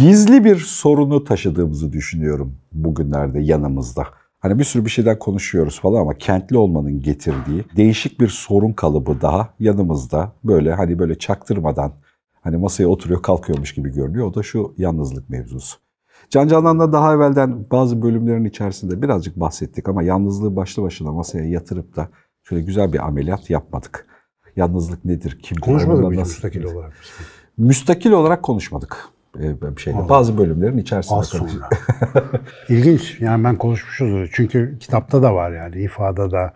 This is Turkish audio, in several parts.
gizli bir sorunu taşıdığımızı düşünüyorum bugünlerde yanımızda. Hani bir sürü bir şeyden konuşuyoruz falan ama kentli olmanın getirdiği değişik bir sorun kalıbı daha yanımızda. Böyle hani böyle çaktırmadan hani masaya oturuyor kalkıyormuş gibi görünüyor. O da şu yalnızlık mevzusu. Can Canan'la daha evvelden bazı bölümlerin içerisinde birazcık bahsettik ama yalnızlığı başlı başına masaya yatırıp da şöyle güzel bir ameliyat yapmadık. Yalnızlık nedir? Kim Konuşmadık mı müstakil olarak? Müstakil olarak konuşmadık. Bir şeyde. Bazı bölümlerin içerisinde. Az sonra. İlginç. Yani ben konuşmuşuzdur. Çünkü kitapta da var yani ifade da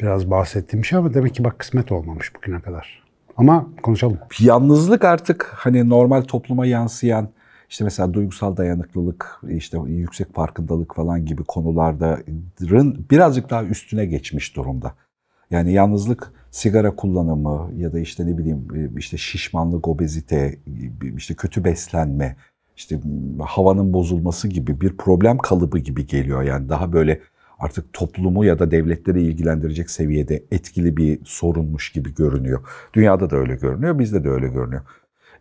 biraz bahsettiğim şey ama demek ki bak kısmet olmamış bugüne kadar. Ama konuşalım. Yalnızlık artık hani normal topluma yansıyan işte mesela duygusal dayanıklılık, işte yüksek farkındalık falan gibi konuların birazcık daha üstüne geçmiş durumda. Yani yalnızlık sigara kullanımı ya da işte ne bileyim e, işte şişmanlık, obezite, işte kötü beslenme, işte havanın bozulması gibi bir problem kalıbı gibi geliyor. Yani daha böyle artık toplumu ya da devletleri ilgilendirecek seviyede etkili bir sorunmuş gibi görünüyor. Dünyada da öyle görünüyor, bizde de öyle görünüyor.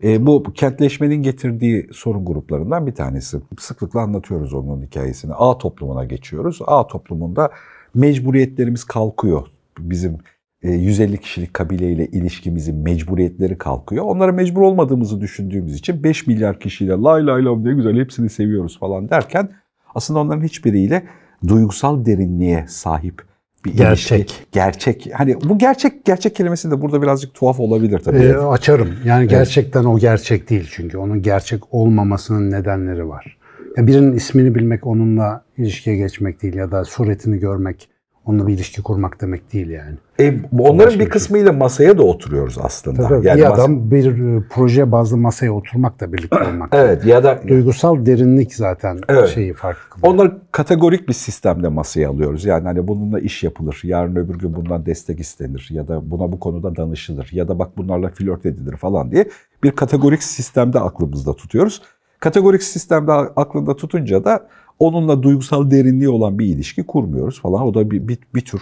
E, bu kentleşmenin getirdiği sorun gruplarından bir tanesi. Sıklıkla anlatıyoruz onun hikayesini. A toplumuna geçiyoruz. A toplumunda mecburiyetlerimiz kalkıyor. Bizim 150 e, kişilik kabileyle ilişkimizin mecburiyetleri kalkıyor. Onlara mecbur olmadığımızı düşündüğümüz için 5 milyar kişiyle lay lay lay ne güzel hepsini seviyoruz falan derken aslında onların hiçbiriyle duygusal derinliğe sahip bir gerçek. ilişki. Gerçek. Hani bu gerçek gerçek kelimesi de burada birazcık tuhaf olabilir tabii. Ee, açarım. Yani evet. gerçekten o gerçek değil çünkü. Onun gerçek olmamasının nedenleri var. Yani birinin ismini bilmek onunla ilişkiye geçmek değil ya da suretini görmek onunla bir ilişki kurmak demek değil yani. E, onların bir şey. kısmıyla masaya da oturuyoruz aslında. Tabii, yani bir adam bir e, proje bazlı masaya oturmak da birlikte olmak. evet ya da duygusal derinlik zaten evet. şeyi farklı. Onlar kategorik bir sistemde masaya alıyoruz. Yani hani bununla iş yapılır. Yarın öbür gün bundan destek istenir ya da buna bu konuda danışılır ya da bak bunlarla flört edilir falan diye bir kategorik sistemde aklımızda tutuyoruz. Kategorik sistemde aklında tutunca da onunla duygusal derinliği olan bir ilişki kurmuyoruz falan. O da bir, bir, bir tür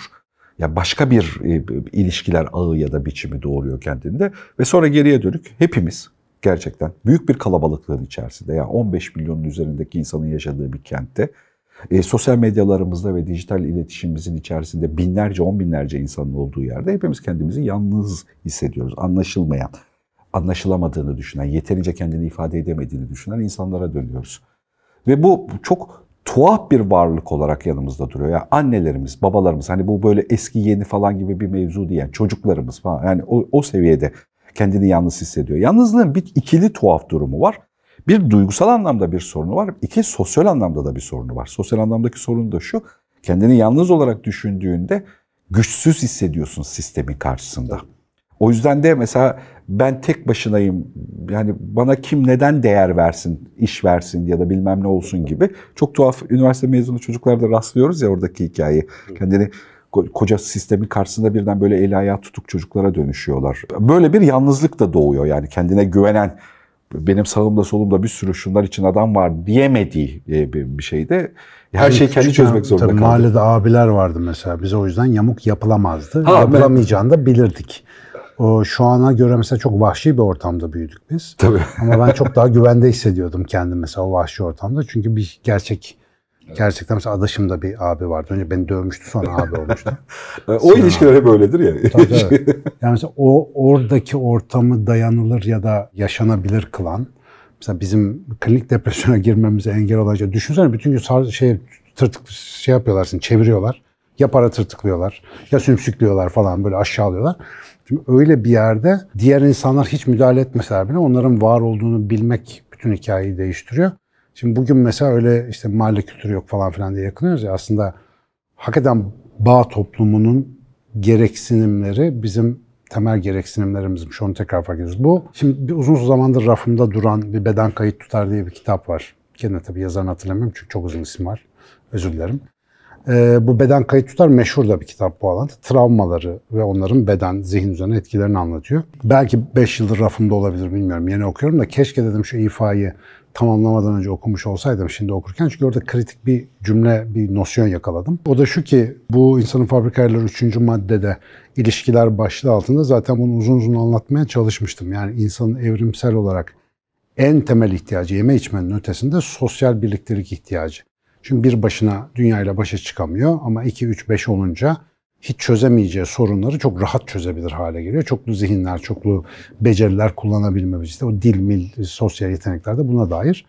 ya başka bir e, ilişkiler ağı ya da biçimi doğuruyor kendinde ve sonra geriye dönük hepimiz gerçekten büyük bir kalabalıklığın içerisinde yani 15 milyonun üzerindeki insanın yaşadığı bir kentte e, sosyal medyalarımızda ve dijital iletişimimizin içerisinde binlerce, on binlerce insanın olduğu yerde hepimiz kendimizi yalnız hissediyoruz. Anlaşılmayan, anlaşılamadığını düşünen, yeterince kendini ifade edemediğini düşünen insanlara dönüyoruz. Ve bu çok tuhaf bir varlık olarak yanımızda duruyor. Yani annelerimiz, babalarımız hani bu böyle eski yeni falan gibi bir mevzu değil. Yani çocuklarımız falan yani o, o seviyede kendini yalnız hissediyor. Yalnızlığın bir ikili tuhaf durumu var. Bir duygusal anlamda bir sorunu var. İki sosyal anlamda da bir sorunu var. Sosyal anlamdaki sorun da şu. Kendini yalnız olarak düşündüğünde güçsüz hissediyorsun sistemin karşısında. O yüzden de mesela ben tek başınayım. Yani bana kim neden değer versin, iş versin ya da bilmem ne olsun gibi. Çok tuhaf üniversite mezunu çocuklarda rastlıyoruz ya oradaki hikayeyi. Kendini koca sistemin karşısında birden böyle eli ayağı tutuk çocuklara dönüşüyorlar. Böyle bir yalnızlık da doğuyor yani kendine güvenen benim sağımda solumda bir sürü şunlar için adam var diyemediği e, bir şeyde her şeyi kendi çözmek zorunda kaldı. Mahallede abiler vardı mesela. Bize o yüzden yamuk Yapılamayacağını da bilirdik. O şu ana göre mesela çok vahşi bir ortamda büyüdük biz. Tabii. Ama ben çok daha güvende hissediyordum kendim mesela o vahşi ortamda. Çünkü bir gerçek Gerçekten mesela adaşımda bir abi vardı. Önce beni dövmüştü sonra abi olmuştu. o sonra, ilişkiler hep öyledir ya. tabii, tabii. Yani mesela o oradaki ortamı dayanılır ya da yaşanabilir kılan mesela bizim klinik depresyona girmemize engel olacak. Düşünsene bütün gün şey tırtık şey yapıyorlar, çeviriyorlar. Ya para tırtıklıyorlar ya sümsüklüyorlar falan böyle aşağılıyorlar. Şimdi öyle bir yerde diğer insanlar hiç müdahale etmeseler bile onların var olduğunu bilmek bütün hikayeyi değiştiriyor. Şimdi bugün mesela öyle işte mahalle kültürü yok falan filan diye yakınıyoruz ya aslında hakikaten bağ toplumunun gereksinimleri bizim temel gereksinimlerimizmiş. Onu tekrar fark ediyoruz. Bu şimdi bir uzun zamandır rafımda duran bir beden kayıt tutar diye bir kitap var. Kendine tabii yazarını hatırlamıyorum çünkü çok uzun isim var. Özür dilerim. E, bu beden kayıt tutar meşhur da bir kitap bu alanda. Travmaları ve onların beden, zihin üzerine etkilerini anlatıyor. Belki 5 yıldır rafımda olabilir bilmiyorum. Yeni okuyorum da keşke dedim şu ifayı tamamlamadan önce okumuş olsaydım şimdi okurken. Çünkü orada kritik bir cümle, bir nosyon yakaladım. O da şu ki bu insanın fabrikaları 3. maddede ilişkiler başlığı altında zaten bunu uzun uzun anlatmaya çalışmıştım. Yani insanın evrimsel olarak en temel ihtiyacı yeme içmenin ötesinde sosyal birliktelik ihtiyacı. Çünkü bir başına dünyayla başa çıkamıyor ama 2, 3, 5 olunca hiç çözemeyeceği sorunları çok rahat çözebilir hale geliyor. Çoklu zihinler, çoklu beceriler kullanabilmemiz işte o dil, mil, sosyal yetenekler de buna dair.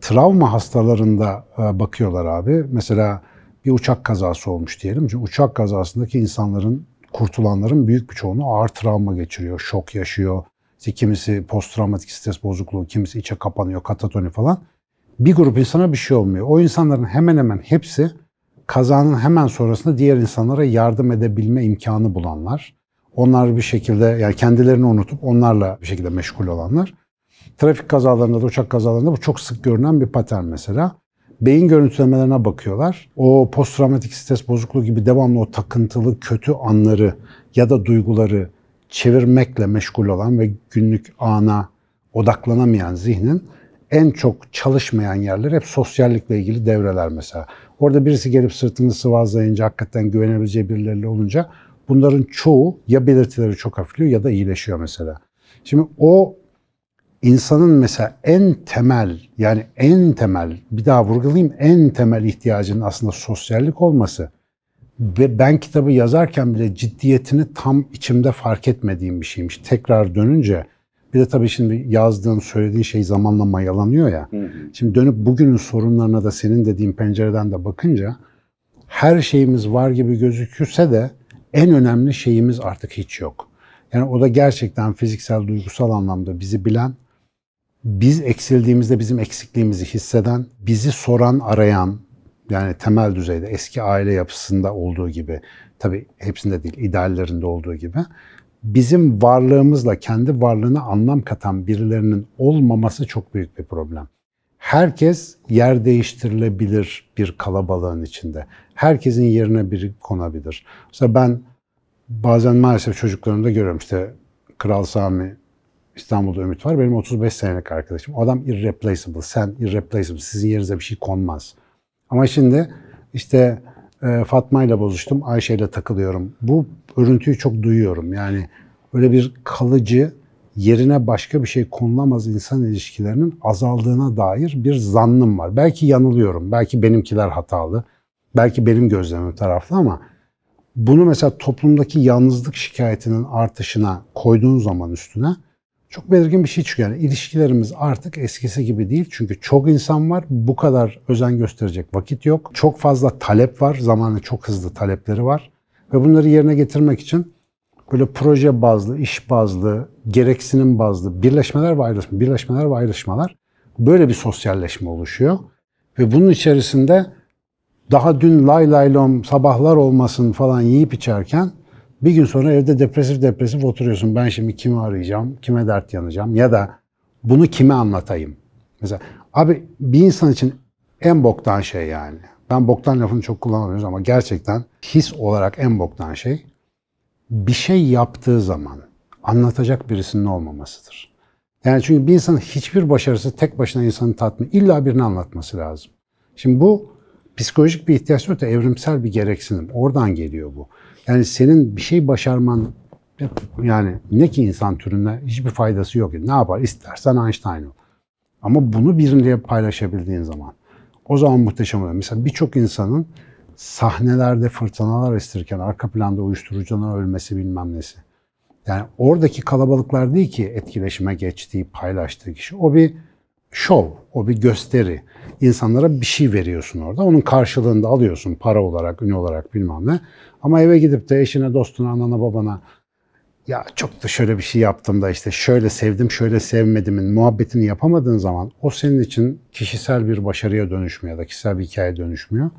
Travma hastalarında e, bakıyorlar abi. Mesela bir uçak kazası olmuş diyelim. Çünkü uçak kazasındaki insanların, kurtulanların büyük bir çoğunu ağır travma geçiriyor, şok yaşıyor. İşte kimisi post travmatik stres bozukluğu, kimisi içe kapanıyor, katatoni falan. Bir grup insana bir şey olmuyor. O insanların hemen hemen hepsi kazanın hemen sonrasında diğer insanlara yardım edebilme imkanı bulanlar. Onlar bir şekilde yani kendilerini unutup onlarla bir şekilde meşgul olanlar. Trafik kazalarında da uçak kazalarında bu çok sık görünen bir patern mesela. Beyin görüntülemelerine bakıyorlar. O posttraumatik stres bozukluğu gibi devamlı o takıntılı kötü anları ya da duyguları çevirmekle meşgul olan ve günlük ana odaklanamayan zihnin en çok çalışmayan yerler hep sosyallikle ilgili devreler mesela. Orada birisi gelip sırtını sıvazlayınca hakikaten güvenebileceği birileriyle olunca bunların çoğu ya belirtileri çok hafifliyor ya da iyileşiyor mesela. Şimdi o insanın mesela en temel yani en temel bir daha vurgulayayım en temel ihtiyacının aslında sosyallik olması ve ben kitabı yazarken bile ciddiyetini tam içimde fark etmediğim bir şeymiş. Tekrar dönünce bir de tabii şimdi yazdığın, söylediğin şey zamanla mayalanıyor ya. Hı hı. Şimdi dönüp bugünün sorunlarına da senin dediğin pencereden de bakınca her şeyimiz var gibi gözükürse de en önemli şeyimiz artık hiç yok. Yani o da gerçekten fiziksel, duygusal anlamda bizi bilen, biz eksildiğimizde bizim eksikliğimizi hisseden, bizi soran, arayan, yani temel düzeyde eski aile yapısında olduğu gibi, tabii hepsinde değil, ideallerinde olduğu gibi bizim varlığımızla kendi varlığına anlam katan birilerinin olmaması çok büyük bir problem. Herkes yer değiştirilebilir bir kalabalığın içinde. Herkesin yerine biri konabilir. Mesela ben bazen maalesef çocuklarımda görüyorum işte Kral Sami İstanbul'da Ümit var. Benim 35 senelik arkadaşım. O adam irreplaceable. Sen irreplaceable. Sizin yerinize bir şey konmaz. Ama şimdi işte e, Fatma ile bozuştum. Ayşe ile takılıyorum. Bu örüntüyü çok duyuyorum. Yani öyle bir kalıcı yerine başka bir şey konulamaz insan ilişkilerinin azaldığına dair bir zannım var. Belki yanılıyorum. Belki benimkiler hatalı. Belki benim gözlemim taraflı ama bunu mesela toplumdaki yalnızlık şikayetinin artışına koyduğun zaman üstüne çok belirgin bir şey çıkıyor. Yani ilişkilerimiz artık eskisi gibi değil. Çünkü çok insan var. Bu kadar özen gösterecek vakit yok. Çok fazla talep var. Zamanı çok hızlı talepleri var. Ve bunları yerine getirmek için böyle proje bazlı, iş bazlı, gereksinim bazlı birleşmeler ve ayrışmalar, birleşmeler ve ayrışmalar böyle bir sosyalleşme oluşuyor. Ve bunun içerisinde daha dün lay lay lom sabahlar olmasın falan yiyip içerken bir gün sonra evde depresif depresif oturuyorsun. Ben şimdi kimi arayacağım, kime dert yanacağım ya da bunu kime anlatayım? Mesela abi bir insan için en boktan şey yani. Ben boktan lafını çok kullanamıyoruz ama gerçekten his olarak en boktan şey bir şey yaptığı zaman anlatacak birisinin olmamasıdır. Yani çünkü bir insanın hiçbir başarısı tek başına insanı tatmin, illa birini anlatması lazım. Şimdi bu psikolojik bir ihtiyaç da evrimsel bir gereksinim. Oradan geliyor bu. Yani senin bir şey başarman yani ne ki insan türüne hiçbir faydası yok. Ne yapar? İstersen Einstein ol. Ama bunu biriyle paylaşabildiğin zaman o zaman muhteşem oluyor. Mesela birçok insanın sahnelerde fırtınalar estirken arka planda uyuşturucunun ölmesi bilmem nesi. Yani oradaki kalabalıklar değil ki etkileşime geçtiği, paylaştığı kişi. O bir şov, o bir gösteri. İnsanlara bir şey veriyorsun orada. Onun karşılığında alıyorsun para olarak, ün olarak bilmem ne. Ama eve gidip de eşine, dostuna, anana, babana ya çok da şöyle bir şey yaptım da işte şöyle sevdim, şöyle sevmedimin muhabbetini yapamadığın zaman o senin için kişisel bir başarıya dönüşmüyor ya da kişisel bir hikaye dönüşmüyor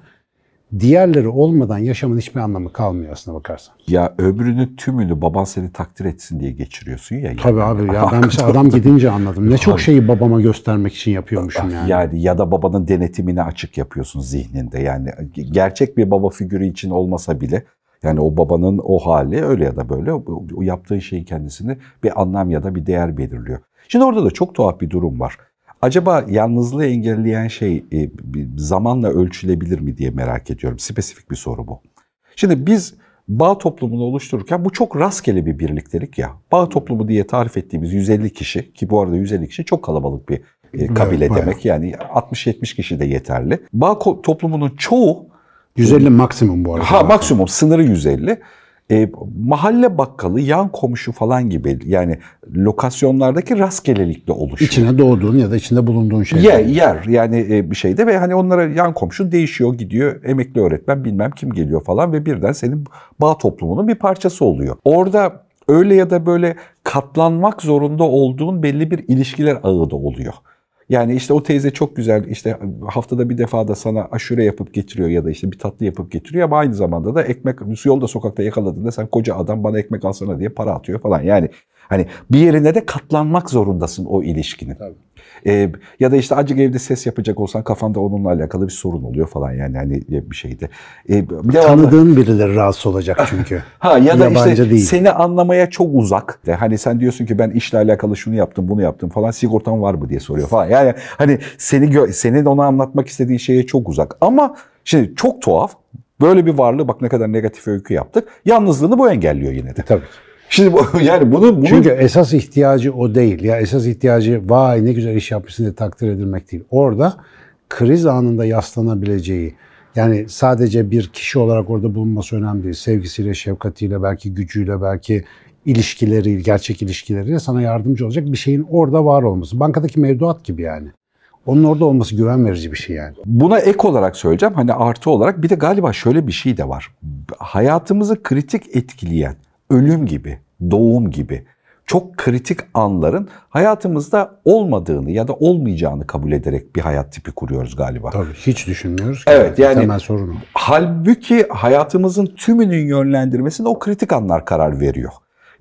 diğerleri olmadan yaşamın hiçbir anlamı kalmıyor aslında bakarsan. Ya öbürünü tümünü baban seni takdir etsin diye geçiriyorsun ya. Yani. Tabii abi ya ben mesela adam gidince anladım. Ne çok şeyi babama göstermek için yapıyormuşum yani. Yani ya da babanın denetimine açık yapıyorsun zihninde. Yani gerçek bir baba figürü için olmasa bile yani o babanın o hali öyle ya da böyle o yaptığın şeyin kendisini bir anlam ya da bir değer belirliyor. Şimdi orada da çok tuhaf bir durum var. Acaba yalnızlığı engelleyen şey e, zamanla ölçülebilir mi diye merak ediyorum. Spesifik bir soru bu. Şimdi biz bağ toplumunu oluştururken bu çok rastgele bir birliktelik ya. Bağ toplumu diye tarif ettiğimiz 150 kişi ki bu arada 150 kişi çok kalabalık bir e, kabile Evet, demek. Yani 60-70 kişi de yeterli. Bağ toplumunun çoğu 150 maksimum bu arada. Ha maksimum sınırı 150. E, mahalle bakkalı, yan komşu falan gibi yani lokasyonlardaki rastgelelikle oluşuyor. İçine doğduğun ya da içinde bulunduğun şey. Yer, yer yani e, bir şeyde ve hani onlara yan komşun değişiyor gidiyor emekli öğretmen bilmem kim geliyor falan ve birden senin bağ toplumunun bir parçası oluyor. Orada öyle ya da böyle katlanmak zorunda olduğun belli bir ilişkiler ağı da oluyor. Yani işte o teyze çok güzel işte haftada bir defa da sana aşure yapıp getiriyor ya da işte bir tatlı yapıp getiriyor ama aynı zamanda da ekmek yolda sokakta yakaladığında sen koca adam bana ekmek alsana diye para atıyor falan. Yani hani bir yerine de katlanmak zorundasın o ilişkinin. Tabii. Ee, ya da işte acık evde ses yapacak olsan kafanda onunla alakalı bir sorun oluyor falan yani hani bir şeyde. Ee, Tanıdığın birileri rahatsız olacak çünkü. Ha ya da Yabancı işte değil. seni anlamaya çok uzak. De, hani sen diyorsun ki ben işle alakalı şunu yaptım, bunu yaptım falan. Sigortan var mı diye soruyor falan. Yani hani seni senin ona anlatmak istediğin şeye çok uzak. Ama şimdi çok tuhaf. Böyle bir varlığı bak ne kadar negatif öykü yaptık. Yalnızlığını bu engelliyor yine de. Tabii. Şimdi yani bunu, bunu Çünkü esas ihtiyacı o değil. Ya esas ihtiyacı vay ne güzel iş yapmışsın diye takdir edilmek değil. Orada kriz anında yaslanabileceği yani sadece bir kişi olarak orada bulunması önemli değil. Sevgisiyle, şefkatiyle, belki gücüyle, belki ilişkileriyle, gerçek ilişkileriyle sana yardımcı olacak bir şeyin orada var olması. Bankadaki mevduat gibi yani. Onun orada olması güven verici bir şey yani. Buna ek olarak söyleyeceğim hani artı olarak bir de galiba şöyle bir şey de var. Hayatımızı kritik etkileyen ölüm gibi, doğum gibi çok kritik anların hayatımızda olmadığını ya da olmayacağını kabul ederek bir hayat tipi kuruyoruz galiba. Tabii hiç düşünmüyoruz. ki. Evet, yani- Temel sorun o. Halbuki hayatımızın tümünün yönlendirmesinde o kritik anlar karar veriyor.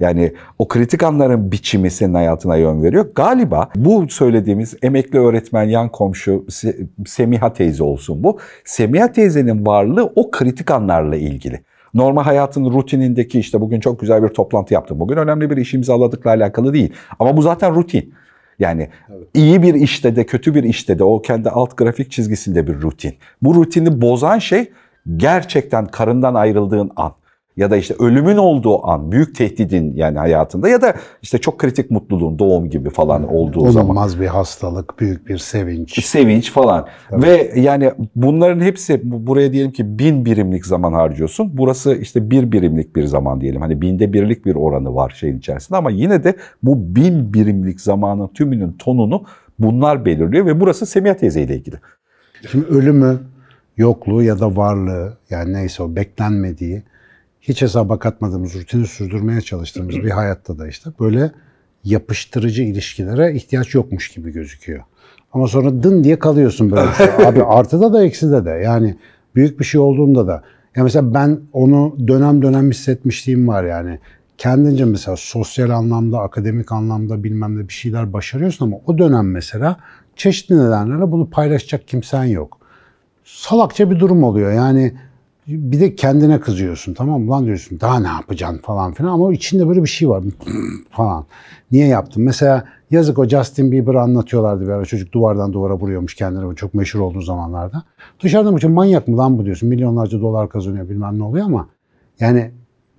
Yani o kritik anların biçimi senin hayatına yön veriyor. Galiba bu söylediğimiz emekli öğretmen, yan komşu, Se- Semiha teyze olsun bu. Semiha teyzenin varlığı o kritik anlarla ilgili. Normal hayatın rutinindeki işte bugün çok güzel bir toplantı yaptım. Bugün önemli bir iş imzaladıkla alakalı değil. Ama bu zaten rutin. Yani iyi bir işte de kötü bir işte de o kendi alt grafik çizgisinde bir rutin. Bu rutini bozan şey gerçekten karından ayrıldığın an ya da işte ölümün olduğu an, büyük tehdidin yani hayatında ya da işte çok kritik mutluluğun, doğum gibi falan olduğu zaman Olunmaz bir hastalık, büyük bir sevinç. sevinç falan. Ve yani bunların hepsi bu- buraya diyelim ki bin birimlik zaman harcıyorsun. Burası işte bir birimlik bir zaman diyelim. Hani binde birlik bir oranı var şeyin içerisinde ama yine de bu bin birimlik zamanın tümünün tonunu bunlar belirliyor ve burası Semiha teyze ile ilgili. Şimdi ölümü, yokluğu ya da varlığı yani neyse o beklenmediği hiç hesaba katmadığımız, rutini sürdürmeye çalıştığımız bir hayatta da işte böyle yapıştırıcı ilişkilere ihtiyaç yokmuş gibi gözüküyor. Ama sonra dın diye kalıyorsun böyle. Abi artıda da ekside de yani büyük bir şey olduğunda da. Ya mesela ben onu dönem dönem hissetmişliğim var yani. Kendince mesela sosyal anlamda, akademik anlamda bilmem ne bir şeyler başarıyorsun ama o dönem mesela çeşitli nedenlerle bunu paylaşacak kimsen yok salakça bir durum oluyor. Yani bir de kendine kızıyorsun tamam mı? Lan diyorsun daha ne yapacaksın falan filan ama içinde böyle bir şey var falan. Niye yaptın? Mesela yazık o Justin Bieber'ı anlatıyorlardı bir ara çocuk duvardan duvara vuruyormuş kendini çok meşhur olduğu zamanlarda. Dışarıdan bakınca manyak mı lan bu diyorsun. Milyonlarca dolar kazanıyor bilmem ne oluyor ama yani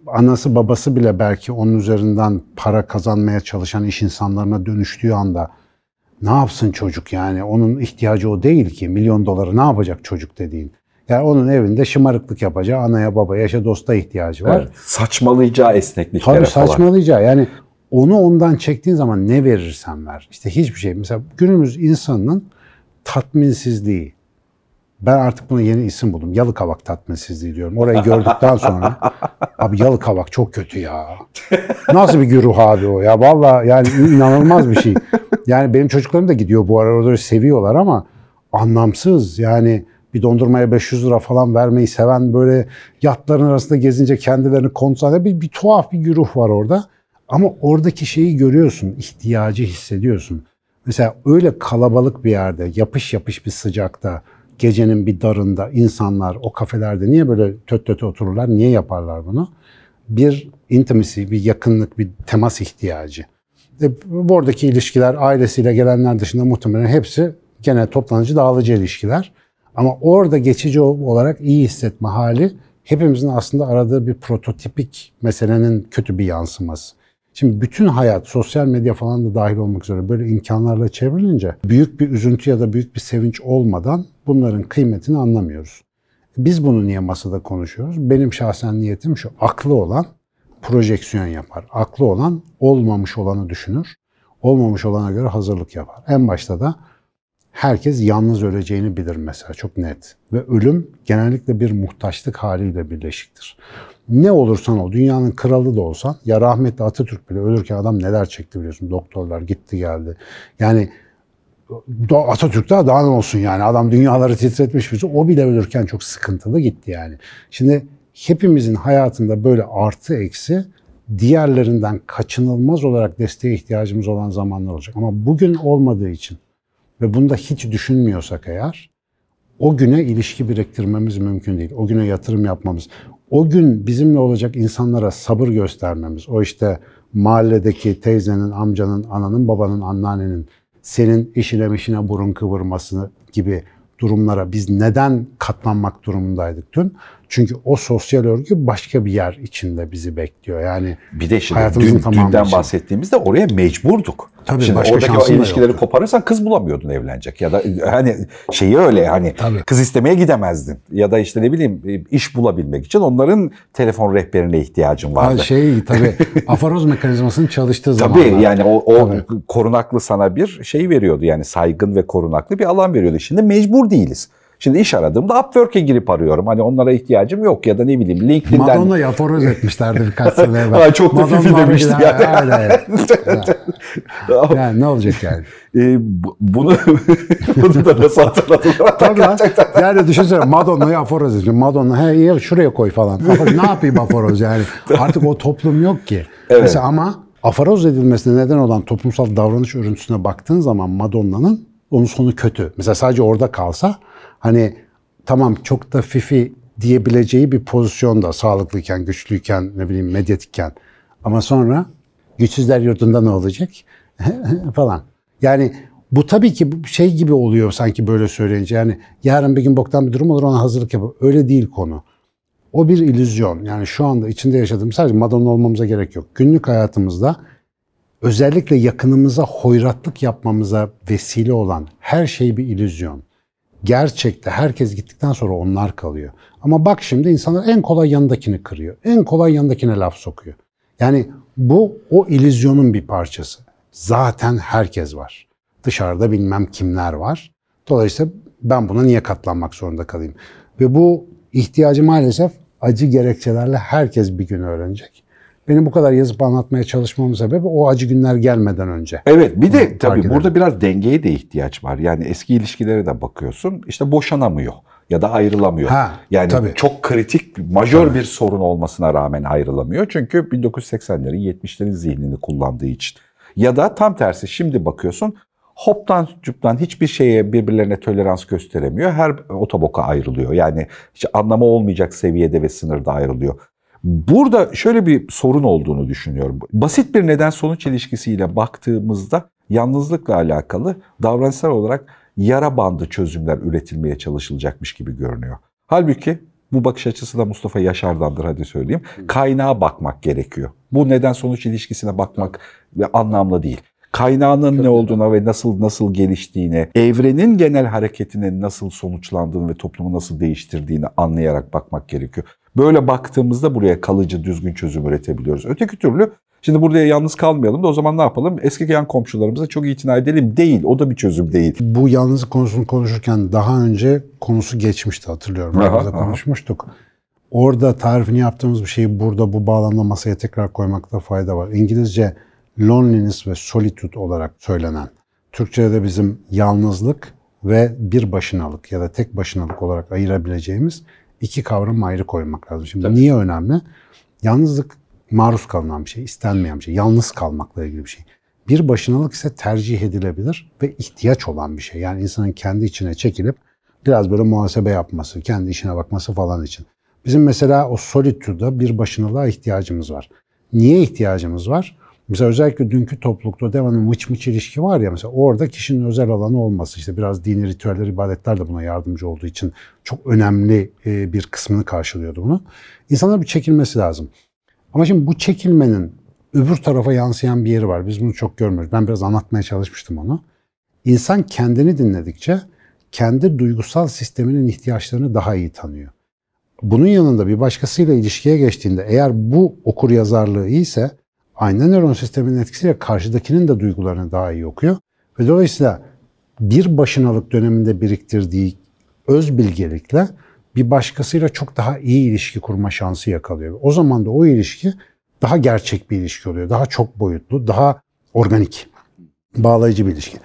anası babası bile belki onun üzerinden para kazanmaya çalışan iş insanlarına dönüştüğü anda ne yapsın çocuk yani? Onun ihtiyacı o değil ki. Milyon doları ne yapacak çocuk dediğin? Yani onun evinde şımarıklık yapacağı anaya babaya yaşa dosta ihtiyacı var. Evet. Saçmalayacağı esnekliklere Tabii falan. saçmalayacağı. Yani onu ondan çektiğin zaman ne verirsen ver. İşte hiçbir şey. Mesela günümüz insanının tatminsizliği. Ben artık buna yeni isim buldum. Yalıkavak tatminsizliği diyorum. Orayı gördükten sonra abi yalıkavak çok kötü ya. Nasıl bir güruh abi o ya. Vallahi yani inanılmaz bir şey. Yani benim çocuklarım da gidiyor bu ara orada seviyorlar ama anlamsız. Yani bir dondurmaya 500 lira falan vermeyi seven böyle yatların arasında gezince kendilerini kontrol bir, bir tuhaf bir güruh var orada. Ama oradaki şeyi görüyorsun, ihtiyacı hissediyorsun. Mesela öyle kalabalık bir yerde, yapış yapış bir sıcakta, gecenin bir darında insanlar o kafelerde niye böyle töt töt otururlar, niye yaparlar bunu? Bir intimacy, bir yakınlık, bir temas ihtiyacı. E, buradaki ilişkiler ailesiyle gelenler dışında muhtemelen hepsi gene toplanıcı dağılıcı ilişkiler. Ama orada geçici olarak iyi hissetme hali hepimizin aslında aradığı bir prototipik meselenin kötü bir yansıması. Şimdi bütün hayat, sosyal medya falan da dahil olmak üzere böyle imkanlarla çevrilince büyük bir üzüntü ya da büyük bir sevinç olmadan bunların kıymetini anlamıyoruz. Biz bunu niye masada konuşuyoruz? Benim şahsen niyetim şu. Aklı olan projeksiyon yapar. Aklı olan olmamış olanı düşünür. Olmamış olana göre hazırlık yapar. En başta da herkes yalnız öleceğini bilir mesela çok net. Ve ölüm genellikle bir muhtaçlık haliyle birleşiktir. Ne olursan ol, dünyanın kralı da olsan, ya rahmetli Atatürk bile ölürken adam neler çekti biliyorsun. Doktorlar gitti geldi. Yani Atatürk daha, daha ne olsun yani adam dünyaları titretmiş birisi. O bile ölürken çok sıkıntılı gitti yani. Şimdi hepimizin hayatında böyle artı eksi diğerlerinden kaçınılmaz olarak desteğe ihtiyacımız olan zamanlar olacak. Ama bugün olmadığı için ve bunda hiç düşünmüyorsak eğer o güne ilişki biriktirmemiz mümkün değil. O güne yatırım yapmamız, o gün bizimle olacak insanlara sabır göstermemiz, o işte mahalledeki teyzenin, amcanın, ananın, babanın, anneannenin senin işine mişine burun kıvırması gibi durumlara biz neden katlanmak durumundaydık dün? Çünkü o sosyal örgü başka bir yer içinde bizi bekliyor. Yani bir de şimdi dün, dünden için. bahsettiğimizde oraya mecburduk. Tabii, şimdi başka oradaki o ilişkileri yoktu. koparırsan kız bulamıyordun evlenecek ya da hani şeyi öyle hani Tabii. kız istemeye gidemezdin ya da işte ne bileyim iş bulabilmek için onların telefon rehberine ihtiyacın vardı. Ha, şey tabii afaroz mekanizmasının çalıştığı zaman. Tabii yani o, o korunaklı sana bir şey veriyordu yani saygın ve korunaklı bir alan veriyordu. Şimdi mecbur değiliz. Şimdi iş aradığımda Upwork'e girip arıyorum. Hani onlara ihtiyacım yok ya da ne bileyim LinkedIn'den. Madonna aforoz etmişlerdi birkaç sene evvel. çok da fifi demişti yani. yani. yani ne olacak yani? E, bunu, bunu da nasıl hatırladılar? Tabii gerçekten. Yani düşünsene Madonna'yı aforoz etmiş. Madonna he, şuraya koy falan. ne yapayım aforoz yani? Artık o toplum yok ki. Evet. Mesela ama aforoz edilmesine neden olan toplumsal davranış örüntüsüne baktığın zaman Madonna'nın onun sonu kötü. Mesela sadece orada kalsa hani tamam çok da fifi diyebileceği bir pozisyonda sağlıklıyken, güçlüyken, ne bileyim medyatikken. Ama sonra güçsüzler yurdunda ne olacak? falan. Yani bu tabii ki şey gibi oluyor sanki böyle söyleyince. Yani yarın bir gün boktan bir durum olur ona hazırlık yapalım. Öyle değil konu. O bir illüzyon. Yani şu anda içinde yaşadığımız sadece Madonna olmamıza gerek yok. Günlük hayatımızda özellikle yakınımıza hoyratlık yapmamıza vesile olan her şey bir illüzyon gerçekte herkes gittikten sonra onlar kalıyor. Ama bak şimdi insanlar en kolay yanındakini kırıyor. En kolay yanındakine laf sokuyor. Yani bu o ilizyonun bir parçası. Zaten herkes var. Dışarıda bilmem kimler var. Dolayısıyla ben buna niye katlanmak zorunda kalayım? Ve bu ihtiyacı maalesef acı gerekçelerle herkes bir gün öğrenecek. Benim bu kadar yazıp anlatmaya çalışmamın sebebi o acı günler gelmeden önce. Evet bir de tabii burada biraz dengeye de ihtiyaç var. Yani eski ilişkilere de bakıyorsun işte boşanamıyor ya da ayrılamıyor. Ha, yani tabii. çok kritik, majör tabii. bir sorun olmasına rağmen ayrılamıyor. Çünkü 1980'lerin 70'lerin zihnini kullandığı için. Ya da tam tersi şimdi bakıyorsun hoptan cuptan hiçbir şeye birbirlerine tolerans gösteremiyor. Her otoboka ayrılıyor. Yani hiç anlamı olmayacak seviyede ve sınırda ayrılıyor. Burada şöyle bir sorun olduğunu düşünüyorum. Basit bir neden sonuç ilişkisiyle baktığımızda yalnızlıkla alakalı davranışsal olarak yara bandı çözümler üretilmeye çalışılacakmış gibi görünüyor. Halbuki bu bakış açısı da Mustafa Yaşar'dandır hadi söyleyeyim. Kaynağa bakmak gerekiyor. Bu neden sonuç ilişkisine bakmak anlamlı değil. Kaynağının ne olduğuna ve nasıl nasıl geliştiğine, evrenin genel hareketinin nasıl sonuçlandığını ve toplumu nasıl değiştirdiğini anlayarak bakmak gerekiyor. Böyle baktığımızda buraya kalıcı, düzgün çözüm üretebiliyoruz. Öteki türlü Şimdi burada yalnız kalmayalım da o zaman ne yapalım? Eski yan komşularımıza çok itina edelim. Değil. O da bir çözüm değil. Bu yalnızlık konusunu konuşurken daha önce konusu geçmişti hatırlıyorum. Aha, Burada konuşmuştuk. Orada tarifini yaptığımız bir şeyi burada bu bağlamda masaya tekrar koymakta fayda var. İngilizce loneliness ve solitude olarak söylenen. Türkçe'de bizim yalnızlık ve bir başınalık ya da tek başınalık olarak ayırabileceğimiz iki kavram ayrı koymak lazım. Şimdi Tabii. niye önemli? Yalnızlık maruz kalınan bir şey, istenmeyen bir şey. Yalnız kalmakla ilgili bir şey. Bir başınalık ise tercih edilebilir ve ihtiyaç olan bir şey. Yani insanın kendi içine çekilip biraz böyle muhasebe yapması, kendi işine bakması falan için. Bizim mesela o solitude'da bir başınalığa ihtiyacımız var. Niye ihtiyacımız var? Mesela özellikle dünkü toplulukta devamlı mıç mıç ilişki var ya mesela orada kişinin özel alanı olması işte biraz dini ritüeller, ibadetler de buna yardımcı olduğu için çok önemli e, bir kısmını karşılıyordu bunu. İnsanlar bir çekilmesi lazım. Ama şimdi bu çekilmenin öbür tarafa yansıyan bir yeri var. Biz bunu çok görmüyoruz. Ben biraz anlatmaya çalışmıştım onu. İnsan kendini dinledikçe kendi duygusal sisteminin ihtiyaçlarını daha iyi tanıyor. Bunun yanında bir başkasıyla ilişkiye geçtiğinde eğer bu okur yazarlığı iyiyse aynı nöron sisteminin etkisiyle karşıdakinin de duygularını daha iyi okuyor. Ve dolayısıyla bir başınalık döneminde biriktirdiği öz bilgelikle bir başkasıyla çok daha iyi ilişki kurma şansı yakalıyor. O zaman da o ilişki daha gerçek bir ilişki oluyor. Daha çok boyutlu, daha organik, bağlayıcı bir ilişki.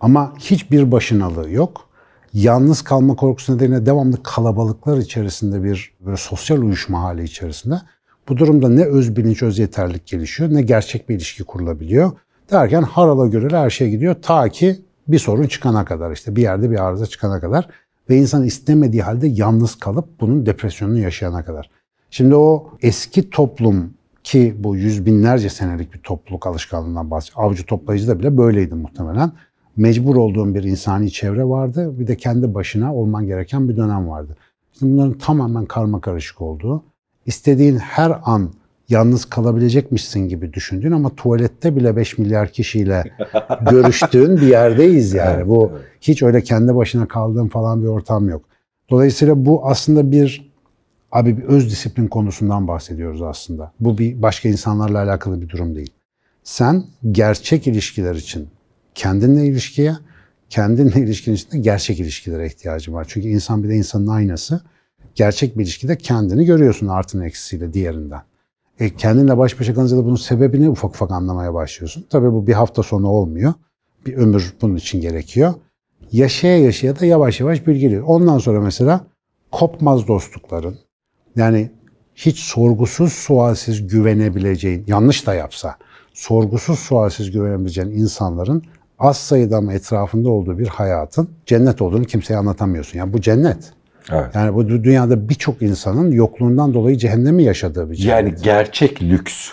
Ama hiçbir başınalığı yok. Yalnız kalma korkusu nedeniyle devamlı kalabalıklar içerisinde bir böyle sosyal uyuşma hali içerisinde. Bu durumda ne öz bilinç, öz yeterlik gelişiyor ne gerçek bir ilişki kurulabiliyor. Derken harala göre her şey gidiyor ta ki bir sorun çıkana kadar işte bir yerde bir arıza çıkana kadar ve insan istemediği halde yalnız kalıp bunun depresyonunu yaşayana kadar. Şimdi o eski toplum ki bu yüz binlerce senelik bir topluluk alışkanlığından bahsediyor. Avcı toplayıcı da bile böyleydi muhtemelen. Mecbur olduğun bir insani çevre vardı. Bir de kendi başına olman gereken bir dönem vardı. Şimdi bunların tamamen karma karışık olduğu, istediğin her an yalnız kalabilecekmişsin gibi düşündüğün ama tuvalette bile 5 milyar kişiyle görüştüğün bir yerdeyiz yani. Evet, bu evet. hiç öyle kendi başına kaldığın falan bir ortam yok. Dolayısıyla bu aslında bir abi bir öz disiplin konusundan bahsediyoruz aslında. Bu bir başka insanlarla alakalı bir durum değil. Sen gerçek ilişkiler için kendinle ilişkiye, kendinle ilişkin içinde gerçek ilişkilere ihtiyacın var. Çünkü insan bir de insanın aynası. Gerçek bir ilişkide kendini görüyorsun artın eksisiyle diğerinden. E, kendinle baş başa kalınca da bunun sebebini ufak ufak anlamaya başlıyorsun. Tabii bu bir hafta sonu olmuyor. Bir ömür bunun için gerekiyor. Yaşaya yaşaya da yavaş yavaş bilgiliyor. Ondan sonra mesela kopmaz dostlukların, yani hiç sorgusuz sualsiz güvenebileceğin, yanlış da yapsa, sorgusuz sualsiz güvenebileceğin insanların az sayıda ama etrafında olduğu bir hayatın cennet olduğunu kimseye anlatamıyorsun. Yani bu cennet. Evet. Yani bu dünyada birçok insanın yokluğundan dolayı cehennemi yaşadığı bir cennet. Yani gerçek lüks.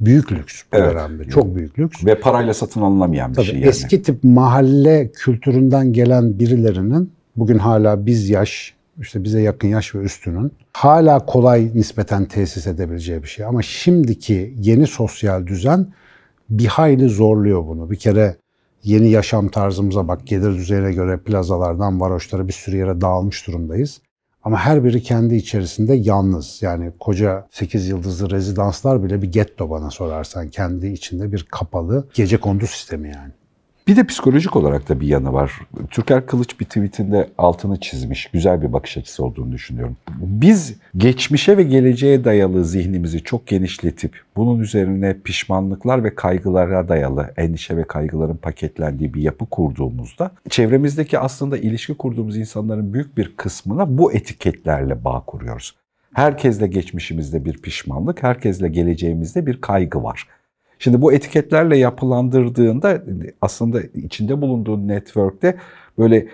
Büyük lüks bu evet. dönemde. Çok büyük lüks. Ve parayla satın alınamayan bir Tabii şey yani. Eski tip mahalle kültüründen gelen birilerinin bugün hala biz yaş, işte bize yakın yaş ve üstünün hala kolay nispeten tesis edebileceği bir şey. Ama şimdiki yeni sosyal düzen bir hayli zorluyor bunu. Bir kere yeni yaşam tarzımıza bak gelir düzeyine göre plazalardan varoşlara bir sürü yere dağılmış durumdayız. Ama her biri kendi içerisinde yalnız. Yani koca 8 yıldızlı rezidanslar bile bir getto bana sorarsan. Kendi içinde bir kapalı gece kondu sistemi yani. Bir de psikolojik olarak da bir yanı var. Türker Kılıç bir tweetinde altını çizmiş. Güzel bir bakış açısı olduğunu düşünüyorum. Biz geçmişe ve geleceğe dayalı zihnimizi çok genişletip bunun üzerine pişmanlıklar ve kaygılara dayalı endişe ve kaygıların paketlendiği bir yapı kurduğumuzda çevremizdeki aslında ilişki kurduğumuz insanların büyük bir kısmına bu etiketlerle bağ kuruyoruz. Herkesle geçmişimizde bir pişmanlık, herkesle geleceğimizde bir kaygı var. Şimdi bu etiketlerle yapılandırdığında aslında içinde bulunduğun network'te böyle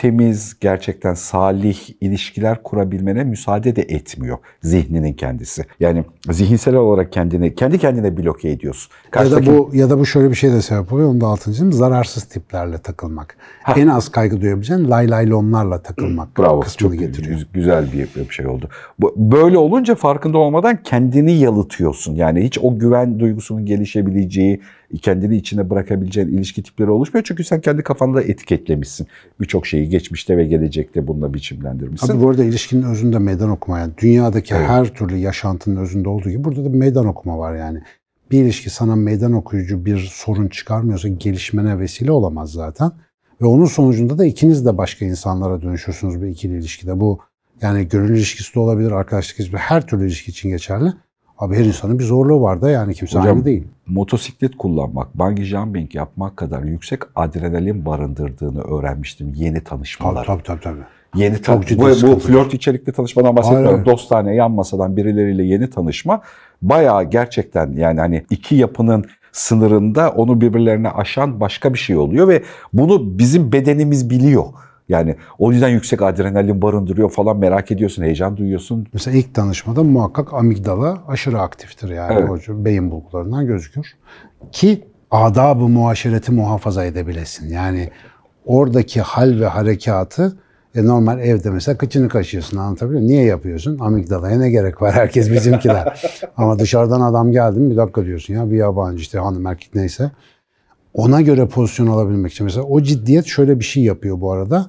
temiz, gerçekten salih ilişkiler kurabilmene müsaade de etmiyor zihninin kendisi. Yani zihinsel olarak kendini kendi kendine bloke ediyorsun. Karşıdaki... Ya da bu ya da bu şöyle bir şey de sebep oluyor. Onu da altını. Zararsız tiplerle takılmak. Ha. En az kaygı duyabileceğin lay laylonlarla takılmak Bravo. Çok getiriyor. güzel bir, bir şey oldu. Böyle olunca farkında olmadan kendini yalıtıyorsun. Yani hiç o güven duygusunun gelişebileceği, kendini içine bırakabileceğin ilişki tipleri oluşmuyor. Çünkü sen kendi kafanda etiketlemişsin. Birçok şeyi geçmişte ve gelecekte bununla biçimlendirmişsin. Abi bu arada ilişkinin özünde meydan okuma. Yani dünyadaki evet. her türlü yaşantının özünde olduğu gibi burada da meydan okuma var yani. Bir ilişki sana meydan okuyucu bir sorun çıkarmıyorsa gelişmene vesile olamaz zaten. Ve onun sonucunda da ikiniz de başka insanlara dönüşürsünüz bir ikili ilişkide. Bu yani gönül ilişkisi de olabilir, arkadaşlık ilişkisi her türlü ilişki için geçerli. Abi her insanın bir zorluğu var da yani kimse Hocam, aynı değil. Motosiklet kullanmak, bungee jumping yapmak kadar yüksek adrenalin barındırdığını öğrenmiştim yeni tanışmalar. Tabii tabii tabii. Yeni ta- bu, bu flört içerikli tanışmadan bahsetmiyorum. Aynen. Dostane, yan masadan birileriyle yeni tanışma bayağı gerçekten yani hani iki yapının sınırında onu birbirlerine aşan başka bir şey oluyor ve bunu bizim bedenimiz biliyor. Yani o yüzden yüksek adrenalin barındırıyor falan merak ediyorsun, heyecan duyuyorsun. Mesela ilk tanışmada muhakkak amigdala aşırı aktiftir yani Evet. tür beyin bulgularından gözükür. Ki adab-ı muaşereti muhafaza edebilesin. Yani oradaki hal ve harekatı e, normal evde mesela kıçını kaşıyorsun anlatabiliyor muyum? Niye yapıyorsun? Amigdalaya ne gerek var? Herkes bizimkiler. Ama dışarıdan adam geldi mi bir dakika diyorsun ya bir yabancı işte hanım erkek neyse. Ona göre pozisyon alabilmek için. Mesela o ciddiyet şöyle bir şey yapıyor bu arada.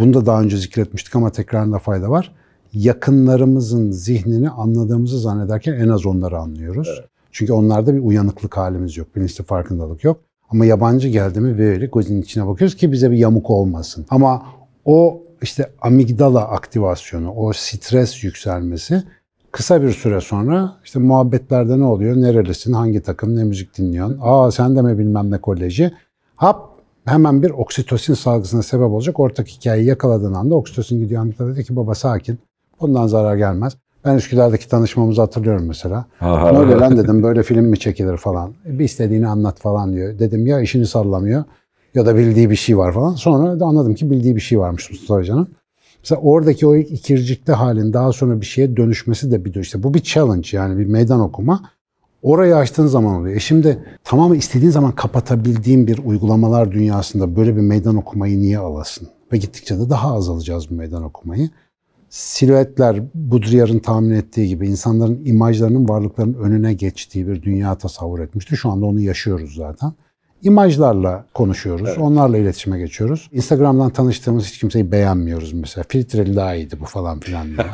Bunu da daha önce zikretmiştik ama tekrarında fayda var. Yakınlarımızın zihnini anladığımızı zannederken en az onları anlıyoruz. Çünkü onlarda bir uyanıklık halimiz yok, bilinçli farkındalık yok. Ama yabancı geldi mi böyle gözün içine bakıyoruz ki bize bir yamuk olmasın. Ama o işte amigdala aktivasyonu, o stres yükselmesi kısa bir süre sonra işte muhabbetlerde ne oluyor? Nerelisin? Hangi takım? Ne müzik dinliyorsun? Aa sen de mi bilmem ne koleji? Hop hemen bir oksitosin salgısına sebep olacak. Ortak hikayeyi yakaladığın anda oksitosin gidiyor. Amigdala dedi ki baba sakin. Bundan zarar gelmez. Ben Üsküdar'daki tanışmamızı hatırlıyorum mesela. Ha, Ne oluyor lan dedim böyle film mi çekilir falan. Bir istediğini anlat falan diyor. Dedim ya işini sallamıyor ya da bildiği bir şey var falan. Sonra da anladım ki bildiği bir şey varmış Mustafa Hoca'nın. Mesela oradaki o ikircikli halin daha sonra bir şeye dönüşmesi de bir işte bu bir challenge yani bir meydan okuma. Orayı açtığın zaman oluyor. E şimdi tamamı istediğin zaman kapatabildiğin bir uygulamalar dünyasında böyle bir meydan okumayı niye alasın? Ve gittikçe de daha az alacağız bu meydan okumayı. Silüetler Baudrillard'ın tahmin ettiği gibi insanların imajlarının varlıklarının önüne geçtiği bir dünya tasavvur etmişti. Şu anda onu yaşıyoruz zaten. İmajlarla konuşuyoruz, onlarla iletişime geçiyoruz. Instagram'dan tanıştığımız hiç kimseyi beğenmiyoruz mesela. Filtreli daha iyiydi bu falan filan diye.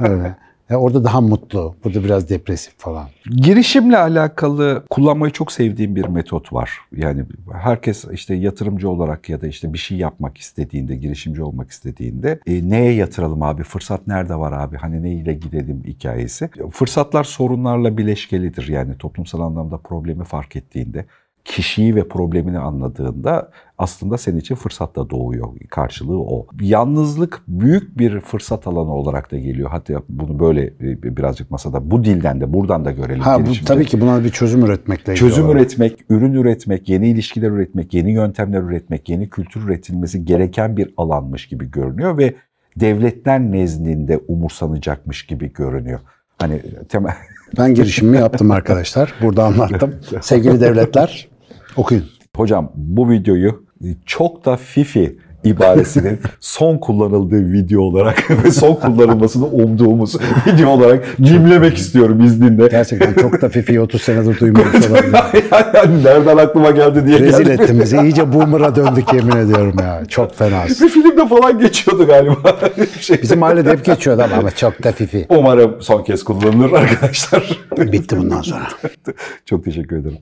Öyle. Ya orada daha mutlu, burada biraz depresif falan. Girişimle alakalı kullanmayı çok sevdiğim bir metot var. Yani herkes işte yatırımcı olarak ya da işte bir şey yapmak istediğinde, girişimci olmak istediğinde e, neye yatıralım abi, fırsat nerede var abi, hani neyle gidelim hikayesi. Fırsatlar sorunlarla bileşkelidir yani toplumsal anlamda problemi fark ettiğinde kişiyi ve problemini anladığında aslında senin için fırsat da doğuyor. Karşılığı o. Yalnızlık büyük bir fırsat alanı olarak da geliyor. Hatta bunu böyle e, birazcık masada bu dilden de buradan da görelim. Ha bu tabii ki buna bir çözüm üretmekle Çözüm olarak. üretmek, ürün üretmek, yeni ilişkiler üretmek, yeni yöntemler üretmek, yeni kültür üretilmesi gereken bir alanmış gibi görünüyor ve devletler nezdinde umursanacakmış gibi görünüyor. Hani temel Ben girişimimi yaptım arkadaşlar. Burada anlattım. Sevgili devletler okuyun. Hocam bu videoyu çok da fifi ibaresinin son kullanıldığı video olarak ve son kullanılmasını umduğumuz video olarak cimlemek istiyorum izninle. Gerçekten çok da Fifi'yi 30 senedir duymamış olabilirim. yani nereden aklıma geldi diye Rezil geldi. ettin bizi. İyice boomer'a döndük yemin ediyorum ya. Çok fena. Bir filmde falan geçiyordu galiba. şey. Bizim mahallede hep geçiyordu ama, ama çok da Fifi. Umarım son kez kullanılır arkadaşlar. Bitti bundan sonra. Çok teşekkür ederim.